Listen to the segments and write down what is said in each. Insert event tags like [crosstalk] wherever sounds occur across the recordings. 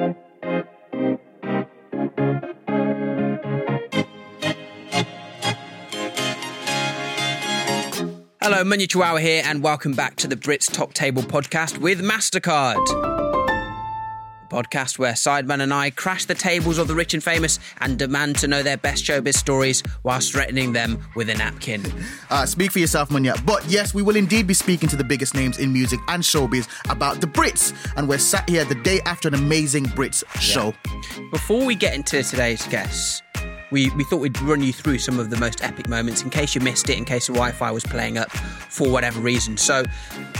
Hello, Munya Chawawa here, and welcome back to the Brits Top Table podcast with MasterCard. Podcast where Sideman and I crash the tables of the rich and famous and demand to know their best showbiz stories whilst threatening them with a napkin. Uh, speak for yourself, Munya. But yes, we will indeed be speaking to the biggest names in music and showbiz about the Brits. And we're sat here the day after an amazing Brits show. Before we get into today's guests, we, we thought we'd run you through some of the most epic moments in case you missed it, in case the Wi Fi was playing up for whatever reason. So,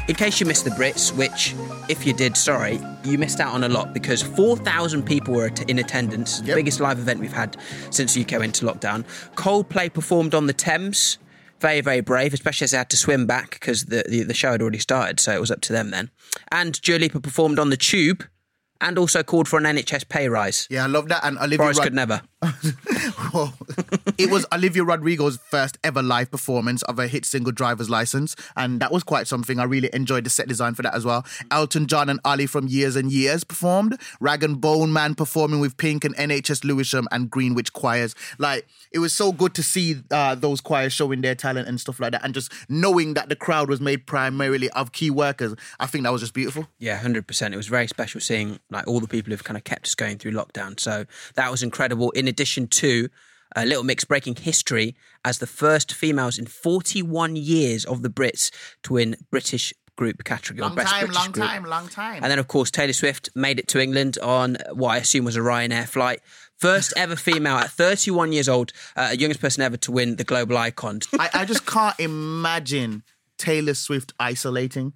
in case you missed the Brits, which, if you did, sorry, you missed out on a lot because 4,000 people were in attendance, the Yep. biggest live event we've had since the UK went into lockdown. Coldplay performed on the Thames. Very, very brave, especially as they had to swim back because the, the, the show had already started, so it was up to them then. And Dua Lipa performed on the Tube and also called for an NHS pay rise. Yeah, I love that. And Olivia Boris Rod- could never. Well, it was Olivia Rodrigo's first ever live performance of a hit single driver's license, and that was quite something. I really enjoyed the set design for that as well. Elton John and Olly from Years and Years performed. Rag and Bone Man performing with Pink and NHS Lewisham and Greenwich choirs. Like it was so good to see uh, those choirs showing their talent and stuff like that, and just knowing that the crowd was made primarily of key workers. I think that was just beautiful. Yeah, hundred percent. It was very special seeing like all the people who've kind of kept us going through lockdown. So that was incredible. In addition to a little mix breaking history as the first females in 41 years of the Brits to win British group category or best British group. long time. And then, of course, Taylor Swift made it to England on what I assume was a Ryanair flight. First ever female at 31 years old, uh, youngest person ever to win the global icon. I, I just can't imagine Taylor Swift isolating.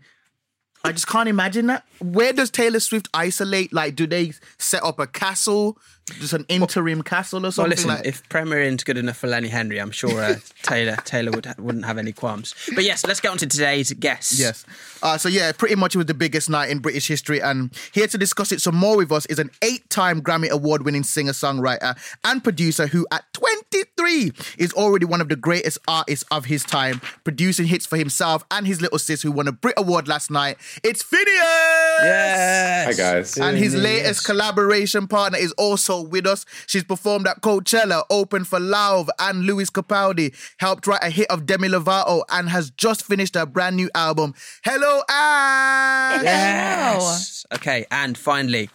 I just can't imagine that. Where does Taylor Swift isolate? Like, do they set up a castle, just an interim castle or Well, something? listen, like, if Premier Inn's good enough for Lenny Henry, I'm sure uh, Taylor Taylor would ha- wouldn't have any qualms. But yes, let's get on to today's guest. Yes. Uh, so yeah, pretty much it was the biggest night in British history, and here to discuss it some more with us is an eight-time Grammy Award-winning singer-songwriter and producer who, at 23, is already one of the greatest artists of his time, producing hits for himself and his little sis, who won a Brit Award last night. It's Finneas. Yes. Hi guys. And his latest collaboration partner is also with us. She's performed at Coachella, opened for Lauv and Lewis Capaldi, helped write a hit of Demi Lovato, and has just finished her brand new album. Hello, Ashe! Yes. Okay, and finally,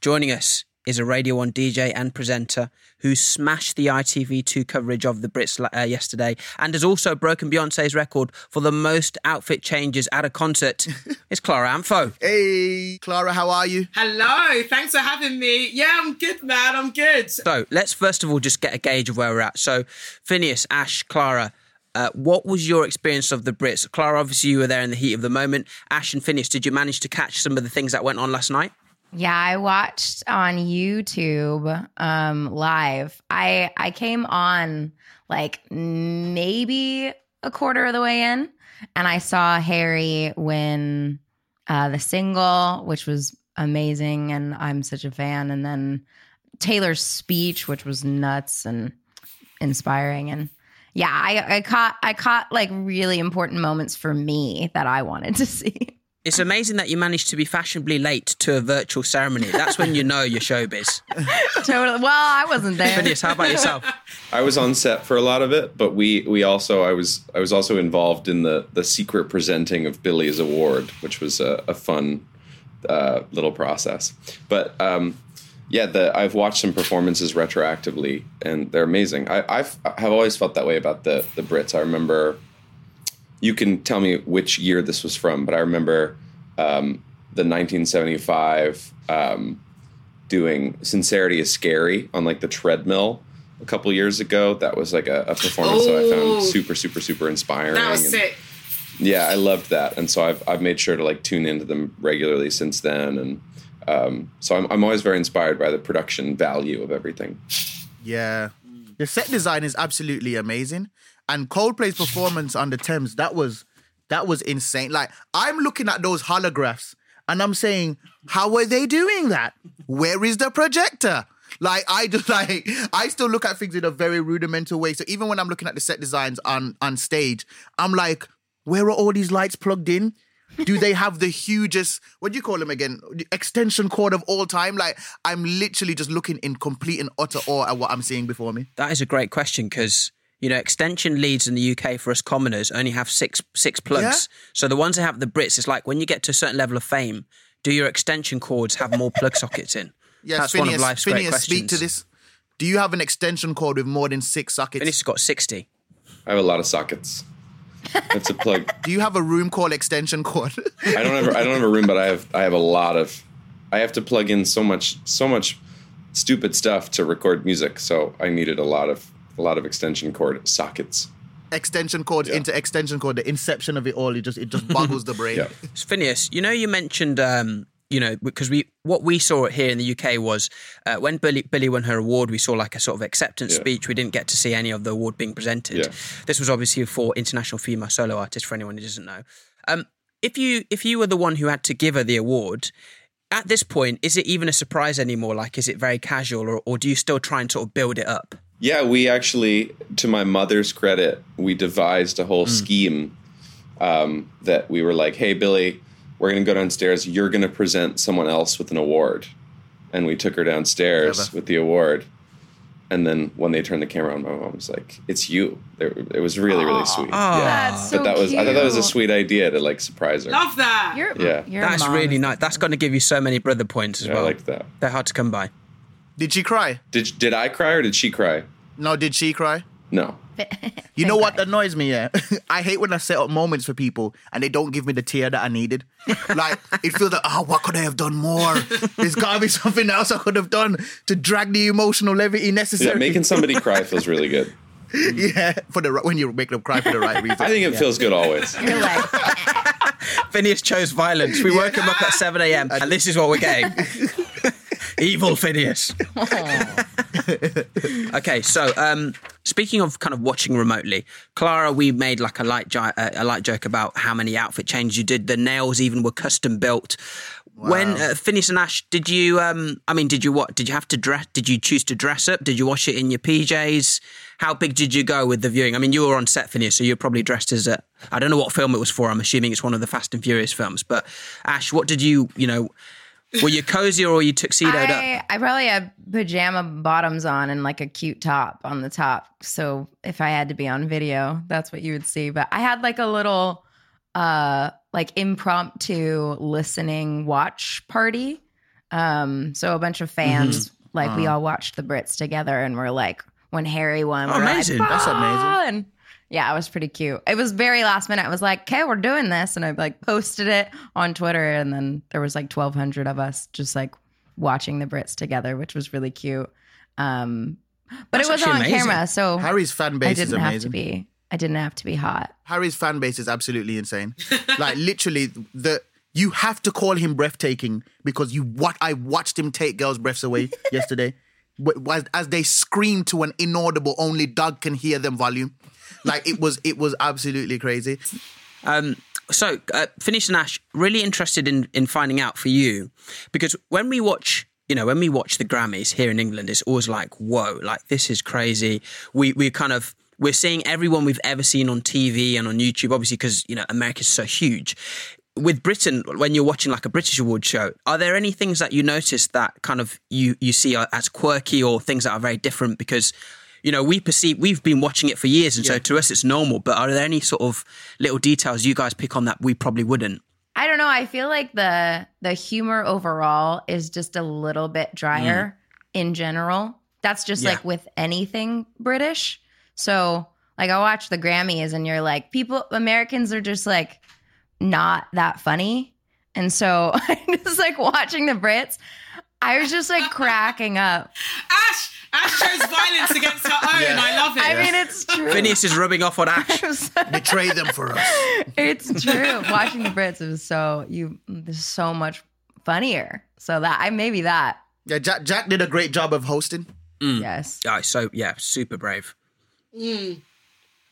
joining us is a Radio 1 DJ and presenter who smashed the ITV2 coverage of the Brits uh, yesterday and has also broken Beyonce's record for the most outfit changes at a concert. [laughs] it's Clara Amfo. Hey, Clara, how are you? Hello, thanks for having me. Yeah, I'm good, man. I'm good. So let's first of all just get a gauge of where we're at. So, Finneas, Ashe, Clara, uh, what was your experience of the Brits? Clara, obviously you were there in the heat of the moment. Ashe and Finneas, did you manage to catch some of the things that went on last night? Yeah, I watched on YouTube um live. I I came on like maybe a quarter of the way in and I saw Harry win uh the single, which was amazing and I'm such a fan and then Taylor's speech which was nuts and inspiring and yeah, I, I caught I caught like really important moments for me that I wanted to [laughs] see. It's amazing that you managed to be fashionably late to a virtual ceremony. That's when you know you're showbiz. [laughs] totally. Well, I wasn't there. Finneas, how about yourself? I was on set for a lot of it, but we we also I was I was also involved in the the secret presenting of Billie's award, which was a, a fun uh, little process. But um, yeah, the I've watched some performances retroactively, and they're amazing. I I've, have always felt that way about the the Brits. I remember. You can tell me which year this was from, but I remember um, the 1975 um, doing "Sincerity Is Scary" on like the treadmill a couple years ago. That was like a, a performance that I Oh. found super, super, super inspiring. That was and- sick. yeah, I loved that, and so I've I've made sure to like tune into them regularly since then, and um, so I'm I'm always very inspired by the production value of everything. Yeah. The set design is absolutely amazing. And Coldplay's performance on the Thames, that was that was insane. Like I'm looking at those holographs and I'm saying, how are they doing that? Where is the projector? Like I just [laughs] like I still look at things in a very rudimental way. So even when I'm looking at the set designs on on stage, I'm like, where are all these lights plugged in? do they have the hugest what do you call them again extension cord of all time like i'm literally just looking in complete and utter awe at what i'm seeing before me That is a great question because you know extension leads in the UK for us commoners only have six six plugs. Yeah. So the ones that have the Brits, it's like when you get to a certain level of fame, do your extension cords have more plug [laughs] sockets in? yes That's finneas, one of life's great finneas speak to questions. this do you have an extension cord with more than six sockets Finneas has got sixty. I have a lot of sockets. That's a plug. [laughs] do you have a room called extension cord I don't have I don't have a room, but I have I have a lot of. I have to plug in so much so much stupid stuff to record music, so I needed a lot of a lot of extension cord sockets. extension cord Yeah. into extension cord the inception of it all it just it just boggles the brain Yeah. [laughs] Finneas, you know, you mentioned, um, you know, because we what we saw here in the UK was uh, when Billie Billie won her award, we saw like a sort of acceptance Yeah. speech. We didn't get to see any of the award being presented. Yeah. This was obviously for international female solo artist. For anyone who doesn't know, um, if you if you were the one who had to give her the award. At this point, is it even a surprise anymore? Like, is it very casual, or, or do you still try and sort of build it up? Yeah, we actually, to my mother's credit, we devised a whole scheme um, that we were like, "Hey, Billie, we're going to go downstairs. You're going to present someone else with an award," and we took her downstairs Clever. with the award. And then when they turned the camera on, my mom was like, "It's you." It it was really, really sweet. Aw. Yeah, That's so but that was I thought that was a sweet idea to like surprise her. Love that. Your, Yeah. your That's mom really nice. That's going to give you so many brother points as Yeah, I well. like that. They're hard to come by. Did she cry Did did I cry or did she cry? no did she cry No. You know what annoys me? Yeah, [laughs] I hate when I set up moments for people and they don't give me the tear that I needed. [laughs] Like it feels like, oh, what could I have done more? There's gotta be something else I could have done to drag the emotional levity Yeah, necessary. making somebody cry feels really good. [laughs] yeah, for the when you make them cry for the right reason. I think it Yeah. feels good always. Finneas chose violence. We woke him up at 7 a.m. and this is what we're getting. Evil Finneas. okay, so um, speaking of kind of watching remotely, Clara, we made like a light gi- uh, a light joke about how many outfit changes you did. The nails even were custom built. When uh, Finneas and Ashe, did you? Um, I mean, did you what? Did you have to dress? Did you choose to dress up? Did you wash it in your PJs? How big did you go with the viewing? I mean, you were on set, Finneas, so you're probably dressed as a. I don't know what film it was for. I'm assuming it's one of the Fast and Furious films. But Ashe, what did you? You know, were you cozy or were you tuxedoed up? I, I probably had pajama bottoms on and like a cute top on the top. So if I had to be on video, that's what you would see. But I had like a little uh like impromptu listening watch party. Um so a bunch of fans like we all watched the Brits together and we're like when Harry won, Oh, we're like, amazing. That's amazing. "Ah!" And yeah, it was pretty cute. It was very last minute. I was like, "Okay, we're doing this," and I like posted it on Twitter, and then there was like twelve hundred of us just like watching the Brits together, which was really cute. Um, but That's it wasn't on amazing. camera, so Harry's fan base is didn't have to be. I didn't have to be hot. Harry's fan base is absolutely insane. [laughs] like literally, the you have to call him breathtaking because you what I watched him take girls' breaths away [laughs] yesterday. As, as they scream to an inaudible, only Doug can hear them volume. Like it was, it was absolutely crazy. Um, so, uh, and Ashe, really interested in in finding out for you because when we watch, you know, when we watch the Grammys here in England, it's always like, whoa, like this is crazy. We we kind of we're seeing everyone we've ever seen on TV and on YouTube, obviously because you know America's so huge. With Britain, when you're watching like a British award show, are there any things that you notice that kind of you you see as quirky or things that are very different because you know, we perceive we've been watching it for years, and so to us it's normal. But are there any sort of little details you guys pick on that we probably wouldn't? I don't know. I feel like the the humor overall is just a little bit drier mm. in general. That's just Yeah. like with anything British. So like I watch the Grammys and you're like people Americans are just like not that funny. And so [laughs] I just like watching the Brits. I was just like cracking up. [laughs] Ashe, Ashe chose violence against her own. Yeah. I love it. I mean, it's true. Finneas is rubbing off on Ashe. Betray them for us. it's true. Watching the Brits is so you. There's so much funnier. So that I maybe that Yeah, Jack, Jack did a great job of hosting. Mm. yes. Oh, so yeah, super brave. Mm.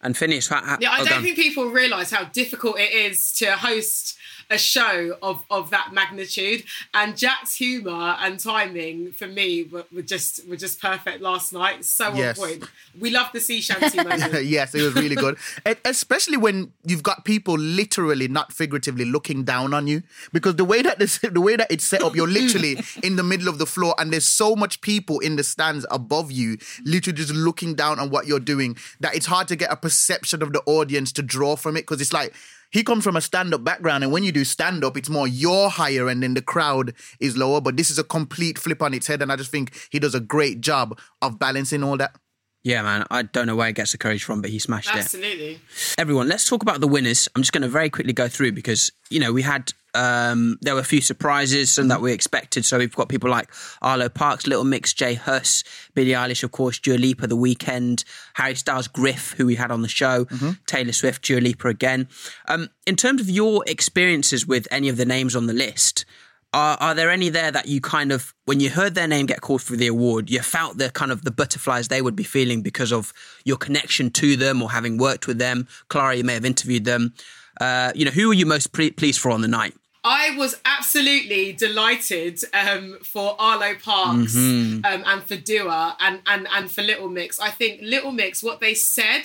And Finneas, how, how, Yeah, I oh, don't go think people realise how difficult it is to host a show of of that magnitude. And Jack's humor and timing for me were, were just were just perfect last night. So Yes. on point. We love the sea shanty [laughs] moment. yes, it was really good. [laughs] Especially when you've got people literally, not figuratively, looking down on you. Because the way that this, the way that it's set up, you're literally [laughs] in the middle of the floor, and there's so much people in the stands above you, literally just looking down on what you're doing, that it's hard to get a perception of the audience to draw from it. Because it's like he comes from a stand-up background, and when you do stand-up, it's more you're higher, and then the crowd is lower. But this is a complete flip on its head, and I just think he does a great job of balancing all that. Yeah, man. I don't know where he gets the courage from, but he smashed it. Absolutely. everyone, let's talk about the winners. I'm just going to very quickly go through because you know we had um, there were a few surprises, some that we expected. So we've got people like Arlo Parks, Little Mix, J Hus, Billie Eilish, of course, Dua Lipa, The Weeknd, Harry Styles, Griff, who we had on the show, Taylor Swift, Dua Lipa again. Um, in terms of your experiences with any of the names on the list. Are, are there any there that you kind of, when you heard their name get called for the award, you felt the kind of the butterflies they would be feeling because of your connection to them or having worked with them? Clara, you may have interviewed them. Uh, you know, who were you most pre- pleased for on the night? I was absolutely delighted um, for Arlo Parks Mm-hmm. um, and for Dua and, and, and for Little Mix. I think Little Mix, what they said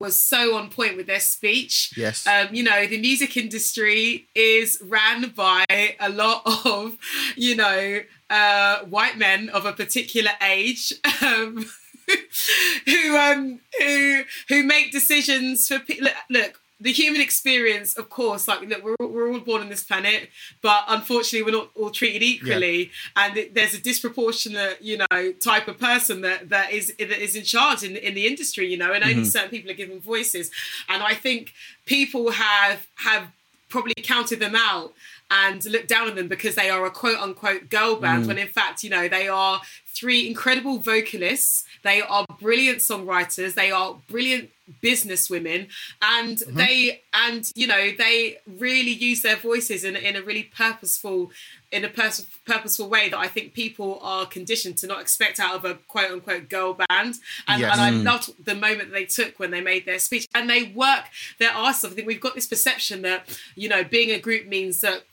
was so on point with their speech. Yes. Um, you know, the music industry is ran by a lot of, you know, uh, white men of a particular age. Um, [laughs] who um who who make decisions for pe- look, look the human experience of course like look we're, all- we're all born on this planet but unfortunately we're not all treated equally. And it, there's a disproportionate you know type of person that that is that is in charge in, in the industry you know and only mm-hmm. certain people are given voices. And i think people have have probably counted them out and looked down on them because they are a quote unquote girl band mm. when in fact you know they are three incredible vocalists they are brilliant songwriters they are brilliant business women and mm-hmm. they and you know they really use their voices in, in a really purposeful in a pers- purposeful way that I think people are conditioned to not expect out of a quote unquote girl band. And, Yes. and I mm. loved the moment they took when they made their speech. And they work their arse off. I think we've got this perception that, you know, being a group means that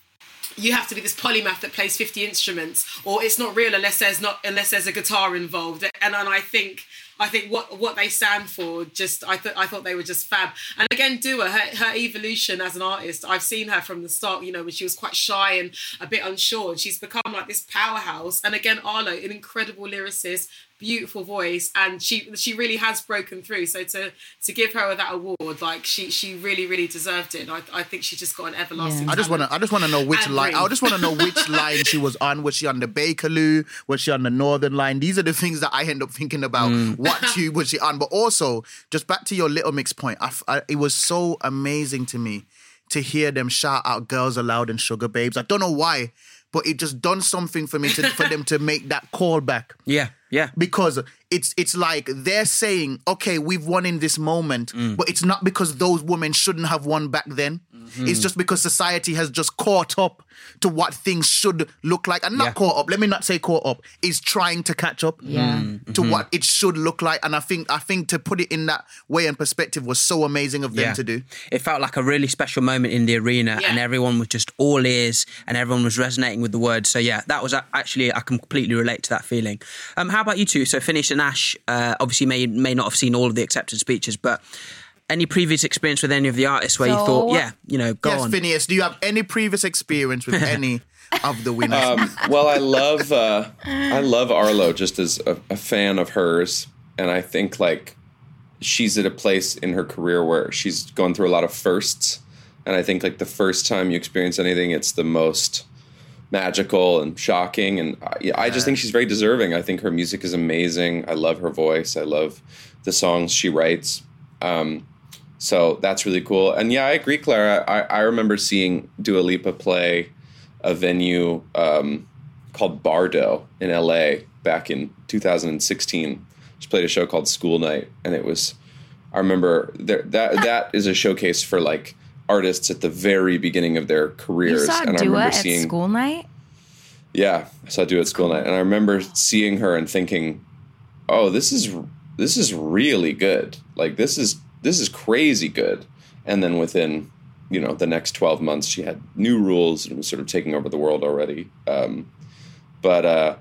you have to be this polymath that plays 50 instruments or it's not real unless there's not unless there's a guitar involved. And, and i think i think what what they stand for just i thought i thought they were just fab. And again dua her, her evolution as an artist i've seen her from the start you know when she was quite shy and a bit unsure. And she's become like this powerhouse. And again arlo an incredible lyricist beautiful voice and she she really has broken through so to to give her that award like she she really really deserved it i, I think she just got an everlasting Yeah. I just want to I just want to know which line. I just want to know which line she was on. Was she on the Bakerloo? Was she on the Northern Line? These are the things that I end up thinking about. Mm. What tube was she on? But also, just back to your Little Mix point. I f I it was so amazing to me to hear them shout out "Girls Aloud" and "Sugababes." I don't know why, but it just done something for me to, for them to make that call back Yeah, yeah. because it's it's like they're saying, okay, we've won in this moment, Mm. but it's not because those women shouldn't have won back then. Mm-hmm. It's just because society has just caught up to what things should look like, and not Yeah. caught up. Let me not say caught up. Is trying to catch up Yeah. Mm. to Mm-hmm. what it should look like. And I think I think to put it in that way and perspective was so amazing of them Yeah. to do. It felt like a really special moment in the arena, Yeah. and everyone was just all ears, and everyone was resonating with the words. So yeah, that was actually I can completely relate to that feeling. Um, how about you two? So Finneas and Ashe, uh, obviously may may not have seen all of the acceptance speeches, but any previous experience with any of the artists where you thought, yeah, you know, go yes, on. Finneas, do you have any previous experience with [laughs] any of the winners? Um, well, I love uh, I love Arlo just as a, a fan of hers, and I think like she's at a place in her career where she's gone through a lot of firsts, and I think like the first time you experience anything, it's the most magical and shocking, and I, I just think she's very deserving. I think her music is amazing. I love her voice. I love the songs she writes. Um, so that's really cool. And yeah, I agree, Clara. I, I remember seeing Dua Lipa play a venue um, called Bardot in LA back in 2016. She played a show called School Night, and it was. I remember there, that that is a showcase for like artists at the very beginning of their careers. You saw and I Dua remember at seeing school night? yeah, I saw Dua at School Night, and I remember seeing her and thinking, "Oh, this is this is really good. Like this is this is crazy good." And then within you know the next 12 months she had new rules and was sort of taking over the world already um, but uh,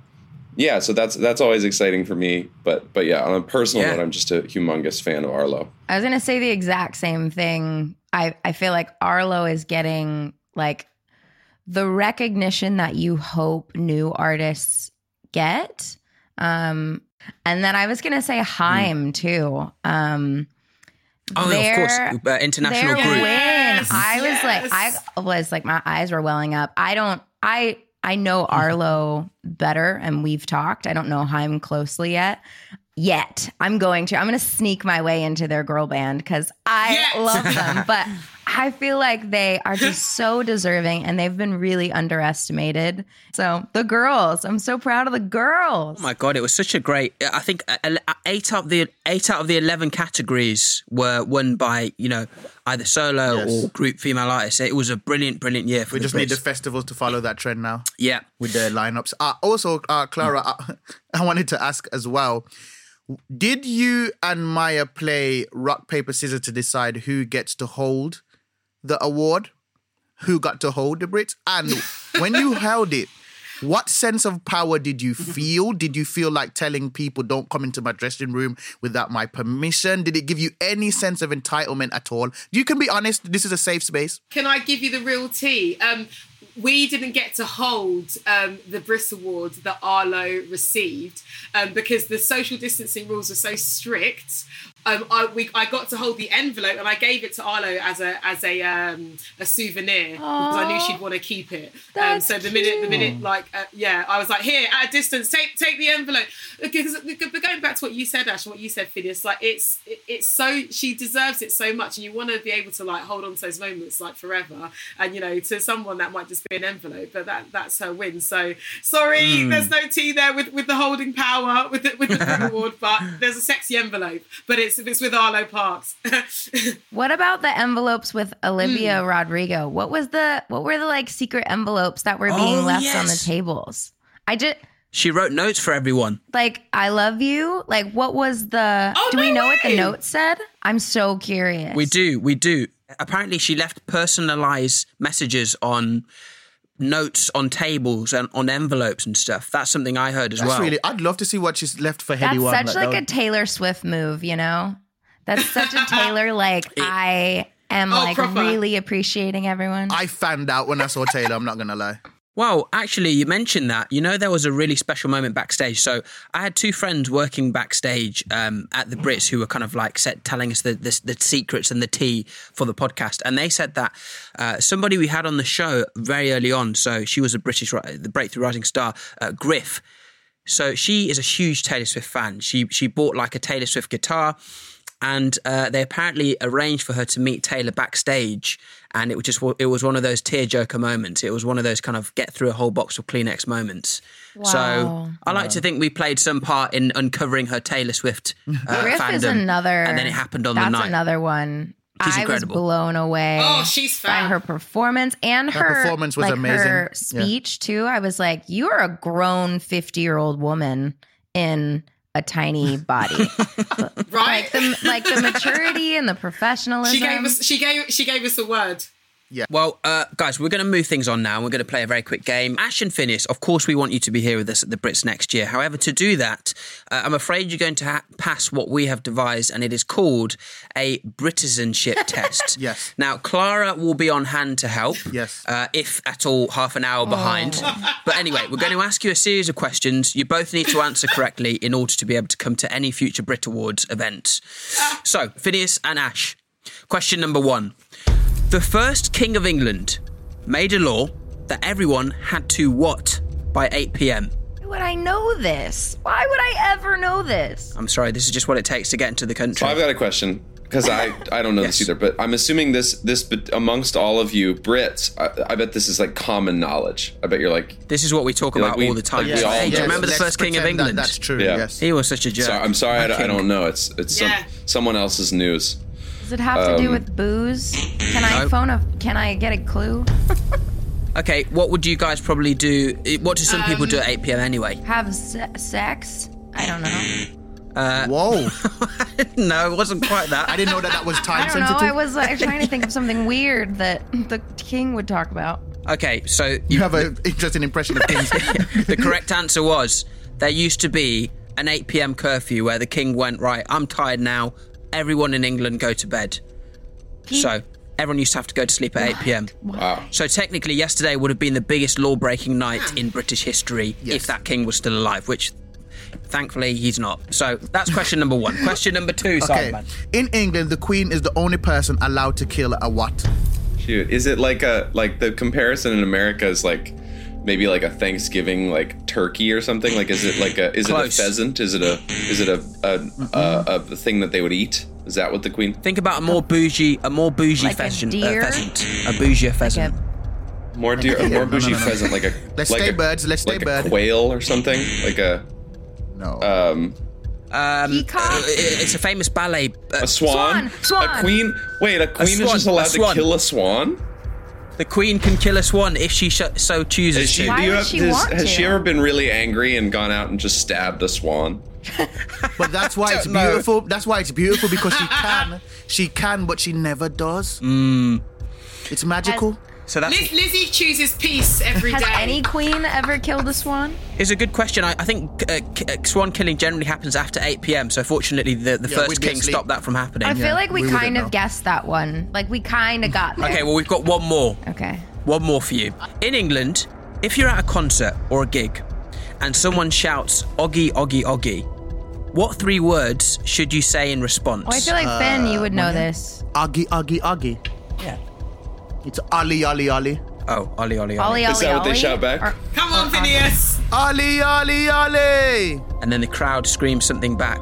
yeah so that's that's always exciting for me but but yeah on a personal Yeah. note i'm just a humongous fan of arlo I was gonna say the exact same thing. I, I feel like Arlo is getting like the recognition that you hope new artists get. Um, and then I was gonna say Haim too. Um, Oh, of course, their- uh, international their group. win. Yes, I was like. I was like, my eyes were welling up. I don't, I, I know Arlo better, and we've talked. I don't know Haim closely yet. Yet I'm going to. I'm going to sneak my way into their girl band because I Yet. love them. [laughs] But I feel like they are just [laughs] so deserving, and they've been really underestimated. So the girls, I'm so proud of the girls. Oh my god, it was such a great. I think uh, eight out of the eight out of the eleven categories were won by you know either solo Yes. or group female artists. It was a brilliant, brilliant year for We the just need the festivals to follow that trend now yeah. with their lineups. Uh, also, uh, Clara, uh, [laughs] I wanted to ask as well. Did you and Maya play rock paper scissors to decide who gets to hold the award? Who got to hold the Brits? And [laughs] when you held it, what sense of power did you feel? Did you feel like telling people, don't come into my dressing room without my permission? Did it give you any sense of entitlement at all? You can be honest, this is a safe space. Can I give you the real tea? Um, we didn't get to hold um, the Brit Award that Arlo received um, because the social distancing rules are so strict. Um, I, we, I got to hold the envelope and I gave it to Arlo as a as a um, a souvenir because I knew she'd want to keep it. Um, so the minute the minute like uh, yeah, I was like here at a distance, take take the envelope. Because but going back to what you said, Ashe, and what you said, Finneas, like it's it, it's so she deserves it so much, and you want to be able to like hold on to those moments like forever. And you know, to someone that might just be an envelope, but that that's her win. So sorry, there's no tea there with with the holding power with the, with the Brit award, but there's a sexy envelope, but it's it's with Arlo Parks. [laughs] What about the envelopes with Olivia Hmm. Rodrigo? What was the what were the like secret envelopes that were being Oh, left on the tables? I just She wrote notes for everyone. like I love you. Like what was the Oh, do we no know what the way. note said? I'm so curious. We do, we do. Apparently, she left personalized messages on notes on tables and on envelopes and stuff. That's something I heard as That's well. really, I'd love to see what she's left for That's One. such like that a Taylor Swift move, you know? That's such a Taylor like [laughs] I am Oh, like proper. really appreciating everyone. I fanned out when I saw Taylor. I'm not gonna lie. Well, actually, you mentioned that. You know, there was a really special moment backstage. So I had two friends working backstage um, at the Brits who were kind of like set, telling us the, the the secrets and the tea for the podcast, and they said that uh, somebody we had on the show very early on. So she was a British, the Breakthrough Rising Star, uh, Griff. So she is a huge Taylor Swift fan. She she bought like a Taylor Swift guitar, and uh, they apparently arranged for her to meet Taylor backstage. And it was just it was one of those tearjerker moments. It was one of those kind of get through a whole box of Kleenex moments. So I like to think we played some part in uncovering her Taylor Swift uh, [laughs] Griff fandom. is another and then it happened on that's the night. another one. She's I incredible. was blown away. Oh, she's by her performance and her, Her performance was like, amazing. Her Yeah. speech too. I was like, you are a grown fifty-year-old woman in a tiny body. [laughs] right? like the like the maturity and the professionalism. she gave us she gave she gave us a word. Well, uh, guys, we're going to move things on now. We're going to play a very quick game. Ashe and Finneas, of course, we want you to be here with us at the Brits next year. However, to do that, uh, I'm afraid you're going to ha- pass what we have devised, and it is called a Britizenship [laughs] test. Yes. Now, Clara will be on hand to help. Yes. Uh, if at all half an hour behind. [laughs] But anyway, we're going to ask you a series of questions. You both need to answer correctly in order to be able to come to any future Brit Awards events. So, Finneas and Ashe. Question number one. The first King of England made a law that everyone had to what by 8 p.m. Why would I know this? Why would I ever know this? I'm sorry, this is just what it takes to get into the country. So I've got a question because I, I don't know [laughs] Yes. this either, but I'm assuming this this but amongst all of you Brits, I, I bet this is like common knowledge. I bet you're like, This is what we talk about like we- all the time. like we all hey, do you know. remember the first King of pretend that England? that's true. Yeah. Yes. He was such a jerk. so, I'm sorry, I, don't- I don't know. It's it's some, someone else's news. Does it have to do Um, with booze? Can I phone a? Can I get a clue? [laughs] Okay, what would you guys probably do? What do some people do at 8 p.m. anyway? Have se- sex? I don't know. Whoa! [laughs] no, it wasn't quite that. I didn't know that that was [laughs] time I time don't know. sensitive. I was like, trying to think of something weird that the king would talk about. Okay, so you have an interesting impression of things. the correct answer was there used to be an 8 p.m. curfew where the king went, right, I'm tired now. Everyone in England go to bed. So everyone used to have to go to sleep at 8 p.m. Wow. So technically, yesterday would have been the biggest law breaking night in British history Yes. if that king was still alive, which thankfully he's not. So that's question number one. Question number two, Okay. Simon. In England, the Queen is the only person allowed to kill a what? Shoot, is it like a like the comparison in America is like maybe like a Thanksgiving like turkey or something? Like is it like a is Close. it a pheasant? Is it a is it a a, a, a thing that they would eat? Is that what the queen? Think about a more bougie, a more bougie Like a pheasant, uh, deer? pheasant, a bougie pheasant. More deer, a more bougie no, no. pheasant, like a Let's like stay a, birds, let's stay like bird. a quail or something, like a No. um Um, Peacock? uh, it's a famous ballet. Uh, a swan, Swan, swan. a queen. Wait, a queen swan, is just allowed to kill a swan. The queen can kill a swan if she sh- so chooses Is she, to. Why do you would have, she does- want has to? she ever been really angry and gone out and just stabbed a swan? [laughs] but that's why [laughs] it's don't know. beautiful. That's why it's beautiful because she [laughs] can. She can, but she never does. Mm. It's magical. So that's Liz, Lizzie chooses peace every day. Has any queen ever killed a swan? It's a good question. I, I think uh, k- uh, swan killing generally happens after 8 p.m. So fortunately, the, the Yeah, first we'd be king asleep. stopped that from happening. I Yeah, feel like we, we wouldn't kind of know. guessed that one. Like we kind of got [laughs] there. Okay, well we've got one more. Okay. One more for you. In England, if you're at a concert or a gig, and someone shouts "Oggy, Oggy, Oggy," what three words should you say in response? Oh, I feel like Ben, you would know this. Aggie, aggie, aggie. yeah. It's Ollie, Ollie, Ollie. Oh, Ollie, Ollie, Ollie. Ollie, Is Ollie, that what they shout back? Or- Come on, Finneas. Ollie, Ollie, Ollie. And then the crowd screams something back.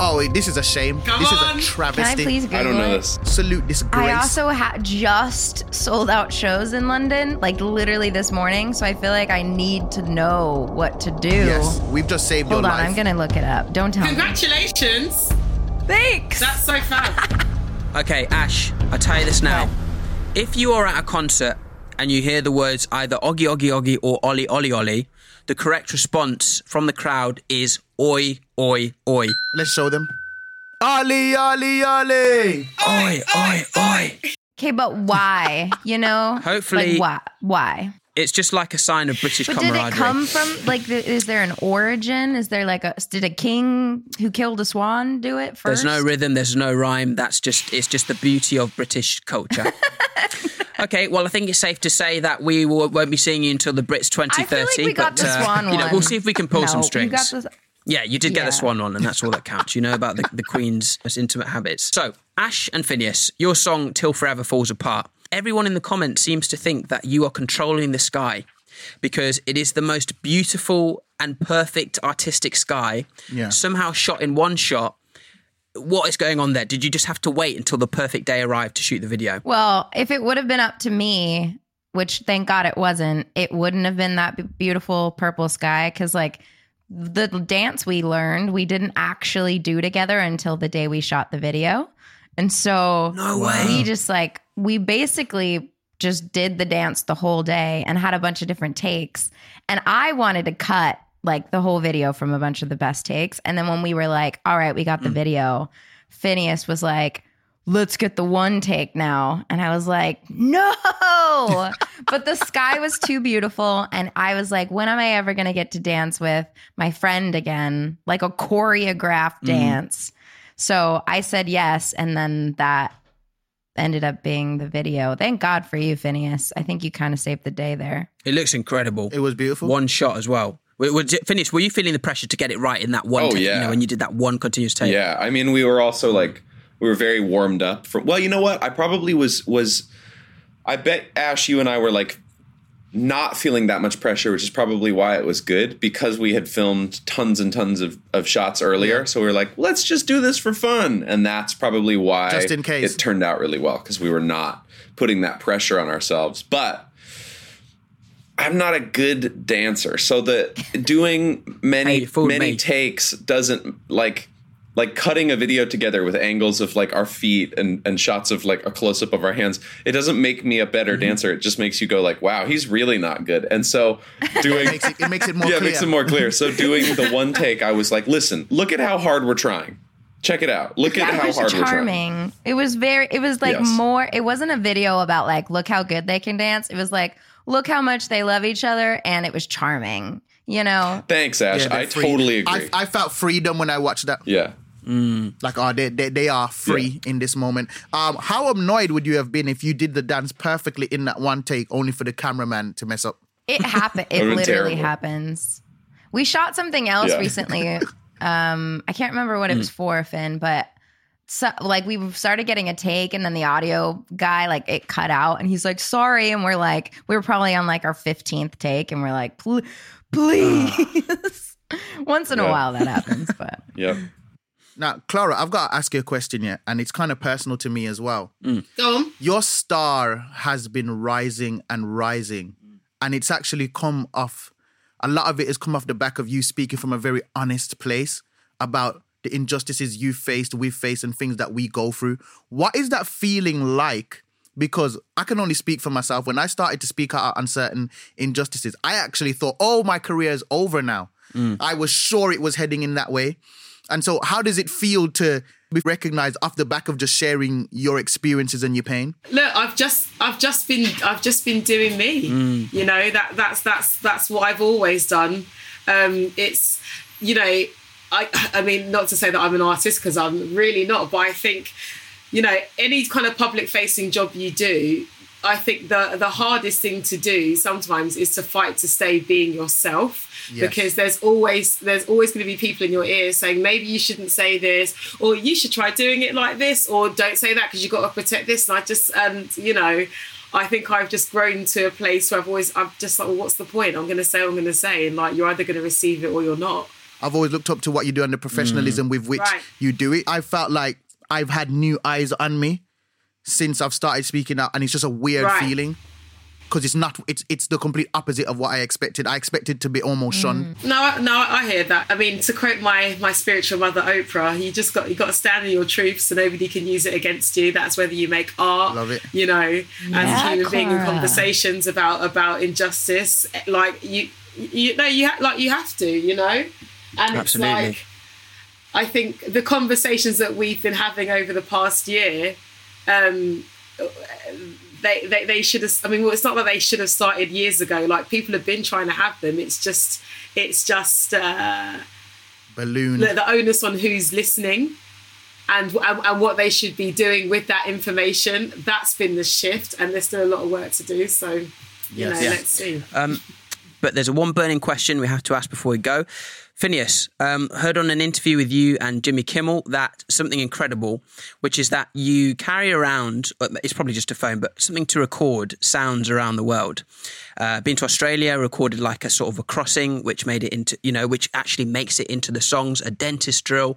Oh, wait, this is a shame. Come this on. is a travesty. Can I travesty. please Google I don't know it? this. Salute this grace. I also ha- just sold out shows in London, like literally this morning. So I feel like I need to know what to do. Yes, we've just saved Hold your on, life. I'm gonna look it up. Don't tell me. Congratulations. Thanks. That's so fab. [laughs] Okay, Ashe, I'll tell you this now. If you are at a concert and you hear the words either Oggy, Oggy, Oggy or Ollie, Ollie, Ollie, the correct response from the crowd is Oi, Oi, Oi. Let's show them. Ollie, Ollie, Ollie. Oi, Oi, Oi. Okay, but why? You know, [laughs] Hopefully- like, why? Why? It's just like a sign of British camaraderie. But did it come from like? The, is there an origin? Is there like a? Did a king who killed a swan do it first? There's no rhythm, there's no rhyme. That's just it's just the beauty of British culture. [laughs] okay, well I think it's safe to say that we won't be seeing you until the Brits 2030. I feel like we got but, the uh, swan You know, we'll see if we can pull No, some you strings. the- Yeah, you did get Yeah. the swan on, and that's all that counts. You know about the, the Queen's most intimate habits. So, Ashe and Finneas, your song Till Forever Falls Apart. Everyone in the comments seems to think that you are controlling the sky because it is the most beautiful and perfect artistic sky, Yeah. somehow shot in one shot. What is going on there? Did you just have to wait until the perfect day arrived to shoot the video? Well, if it would have been up to me, which thank God it wasn't, it wouldn't have been that beautiful purple sky. Because like the dance we learned, we didn't actually do together until the day we shot the video, and so No way. we just like we basically just did the dance the whole day and had a bunch of different takes. And I wanted to cut like the whole video from a bunch of the best takes. And then when we were like, all right, we got the mm. video, Finneas was like, let's get the one take now. And I was like, no. [laughs] but the sky was too beautiful. And I was like, when am I ever going to get to dance with my friend again? Like a choreographed mm. dance. So I said yes. And then that ended up being the video. Thank God for you, Finneas. I think you kind of saved the day there. It looks incredible. It was beautiful. One shot as well. Was it, Finneas, were you feeling the pressure to get it right in that one Oh, take? You yeah. know, when you did that one continuous take? Yeah, I mean, we were also like we were very warmed up from. Well, you know what? I probably was was. I bet Ashe, you and I were like not feeling that much pressure, which is probably why it was good because we had filmed tons and tons of, of shots earlier. So we were like, let's just do this for fun, and that's probably why Just in case. it turned out really well because we were not putting that pressure on ourselves. But I'm not a good dancer, so the doing many fooled many me. takes doesn't like like cutting a video together with angles of like our feet and and shots of like a close up of our hands it doesn't make me a better mm-hmm. dancer it just makes you go like wow he's really not good and so [laughs] doing It makes it, it makes it [laughs] more yeah, it clear. makes it more clear. So doing the [laughs] one take, I was like, listen, look at how hard we're trying. Check it out. Look at how hard we're trying. charming. It was very. It was like Yes. more. It wasn't a video about like look how good they can dance. It was like look how much they love each other, and it was charming. You know, Thanks, Ashe. Yeah, I free. totally agree. I, I felt freedom when I watched that. yeah. Like, oh, they, they, they are free in this moment. Um, how annoyed would you have been if you did the dance perfectly in that one take, only for the cameraman to mess up? it [laughs] happened. It literally terrible. happens. We shot something else Yeah. recently. [laughs] um, I can't remember what it was for, Finn, but. So, like we started getting a take and then the audio guy like it cut out and he's like sorry and we're like we were probably on like our 15th take and we're like "Pl- [sighs] please [laughs] once in a while that happens but Yep. Now, Clara, I've got to ask you a question here, and it's kind of personal to me as well. Mm. Go on. Your star has been rising and rising, mm. and it's actually come off. A lot of it has come off the back of you speaking from a very honest place about the injustices you faced, we face, and things that we go through. What is that feeling like? Because I can only speak for myself. When I started to speak out on certain injustices, I actually thought, oh, my career is over now. Mm. I was sure it was heading in that way. And so, how does it feel to be recognized off the back of just sharing your experiences and your pain? look i've just i've just been i've just been doing me. You know that that's that's that's what i've always done. Um it's you know i i mean not to say that i'm an artist because i'm really not but i think you know any kind of public facing job you do i think the the hardest thing to do sometimes is to fight to stay being yourself Yes. because there's always there's always going to be people in your ear saying maybe you shouldn't say this or you should try doing it like this or don't say that because you've got to protect this and i just and you know i think i've just grown to a place where i've always i'm just like well what's the point i'm going to say what i'm going to say and like you're either going to receive it or you're not I've always looked up to what you do and the professionalism mm. with which Right. you do it. I felt like I've had new eyes on me since I've started speaking out, and it's just a weird Right. feeling because it's not. It's it's the complete opposite of what I expected. I expected to be almost shunned. Mm. no I- no i hear that i mean to quote my my spiritual mother oprah you just got you got to stand in your truth so nobody can use it against you that's whether you make art Love it. you know as Yeah, a human being in conversations about about injustice like you you know you ha- like you have to you know and Absolutely. it's like i think the conversations that we've been having over the past year um they, they, they should have i mean well it's not that they should have started years ago like people have been trying to have them it's just it's just uh Balloon. the, the onus on who's listening and, and and what they should be doing with that information that's been the shift and there's still a lot of work to do so you Yes. know Yeah. let's see Um, But there's a one burning question we have to ask before we go. Finneas, um, heard on an interview with you and Jimmy Kimmel that something incredible, which is that you carry around, uh, it's probably just a phone, but something to record sounds around the world. Uh, been to Australia, recorded like a sort of a crossing, which made it into, you know, which actually makes it into the songs, a dentist drill.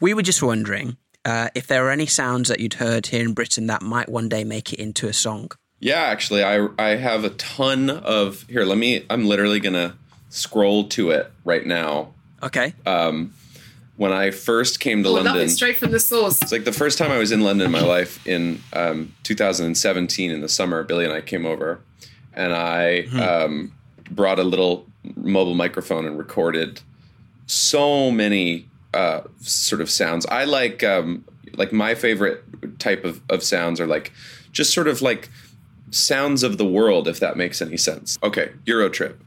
We were just wondering uh, if there are any sounds that you'd heard here in Britain that might one day make it into a song. Yeah, actually, I I have a ton of here. Let me. I'm literally gonna scroll to it right now. Okay. Um, When I first came to oh, London, straight from the source it's like the first time I was in London in my life in um, 2017 in the summer. Billie and I came over, and I um, brought a little mobile microphone and recorded so many uh, sort of sounds. I like um, like my favorite type of, of sounds are like just sort of like sounds of the world, if that makes any sense. Okay, Euro trip.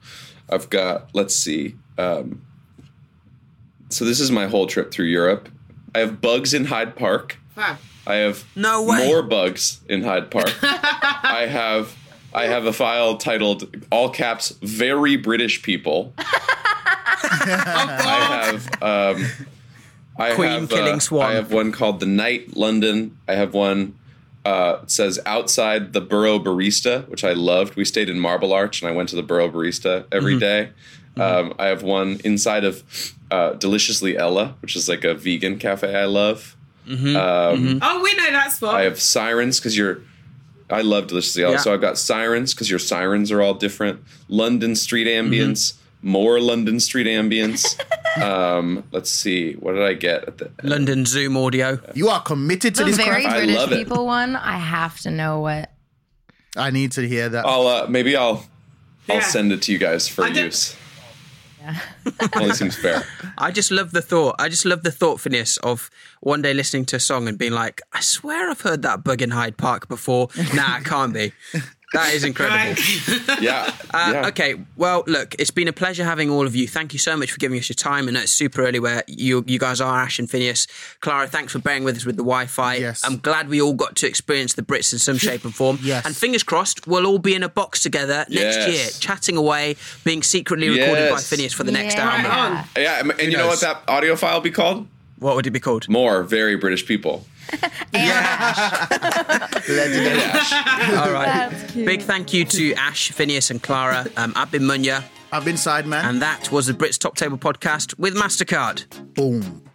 I've got let's see. Um, so this is my whole trip through Europe. I have bugs in Hyde Park. wow. I have No way. more bugs in Hyde Park. [laughs] I have I have a file titled all caps very British people. [laughs] I have um I Queen have, killing uh, swan. I have one called The Night London. I have one uh, it says outside the Borough Barista, which I loved. We stayed in Marble Arch, and I went to the Borough Barista every Mm-hmm. day. Um, I have one inside of uh, Deliciously Ella, which is like a vegan cafe I love. Mm-hmm. Um, oh we know that spot I have sirens because you're. I love Deliciously Ella, Yeah. so I've got sirens because your sirens are all different. London street ambience, more London Street ambience. [laughs] um, let's see, what did I get at the London Zoom audio. You are committed to The this very craft. I British love it. people one. I have to know what. I need to hear that. I'll uh, maybe I'll I'll Yeah. send it to you guys for I don't- use. Only seems fair. [laughs] I just love the thought. I just love the thoughtfulness of one day listening to a song and being like, I swear I've heard that bug in Hyde Park before. Nah, it can't be. That is incredible. Right. [laughs] Yeah. Uh, yeah. Okay, well, look, it's been a pleasure having all of you. Thank you so much for giving us your time. And it's super early where you you guys are, Ashe and Finneas. Clara, thanks for bearing with us with the Wi-Fi. Yes. I'm glad we all got to experience the Brits in some [laughs] shape and form. Yes. And fingers crossed, we'll all be in a box together next Yes. year, chatting away, being secretly recorded by Finneas for the next Yeah. album. Right. Yeah, and, and you know what that audio file will be called? What would it be called? More very British people. [laughs] [laughs] Legendary. [laughs] All right. That's cute. Big thank you to Ashe, Finneas, and Clara. Um, I've been Munya, I've been Sideman. and that was the Brits Top Table podcast with Mastercard. Boom.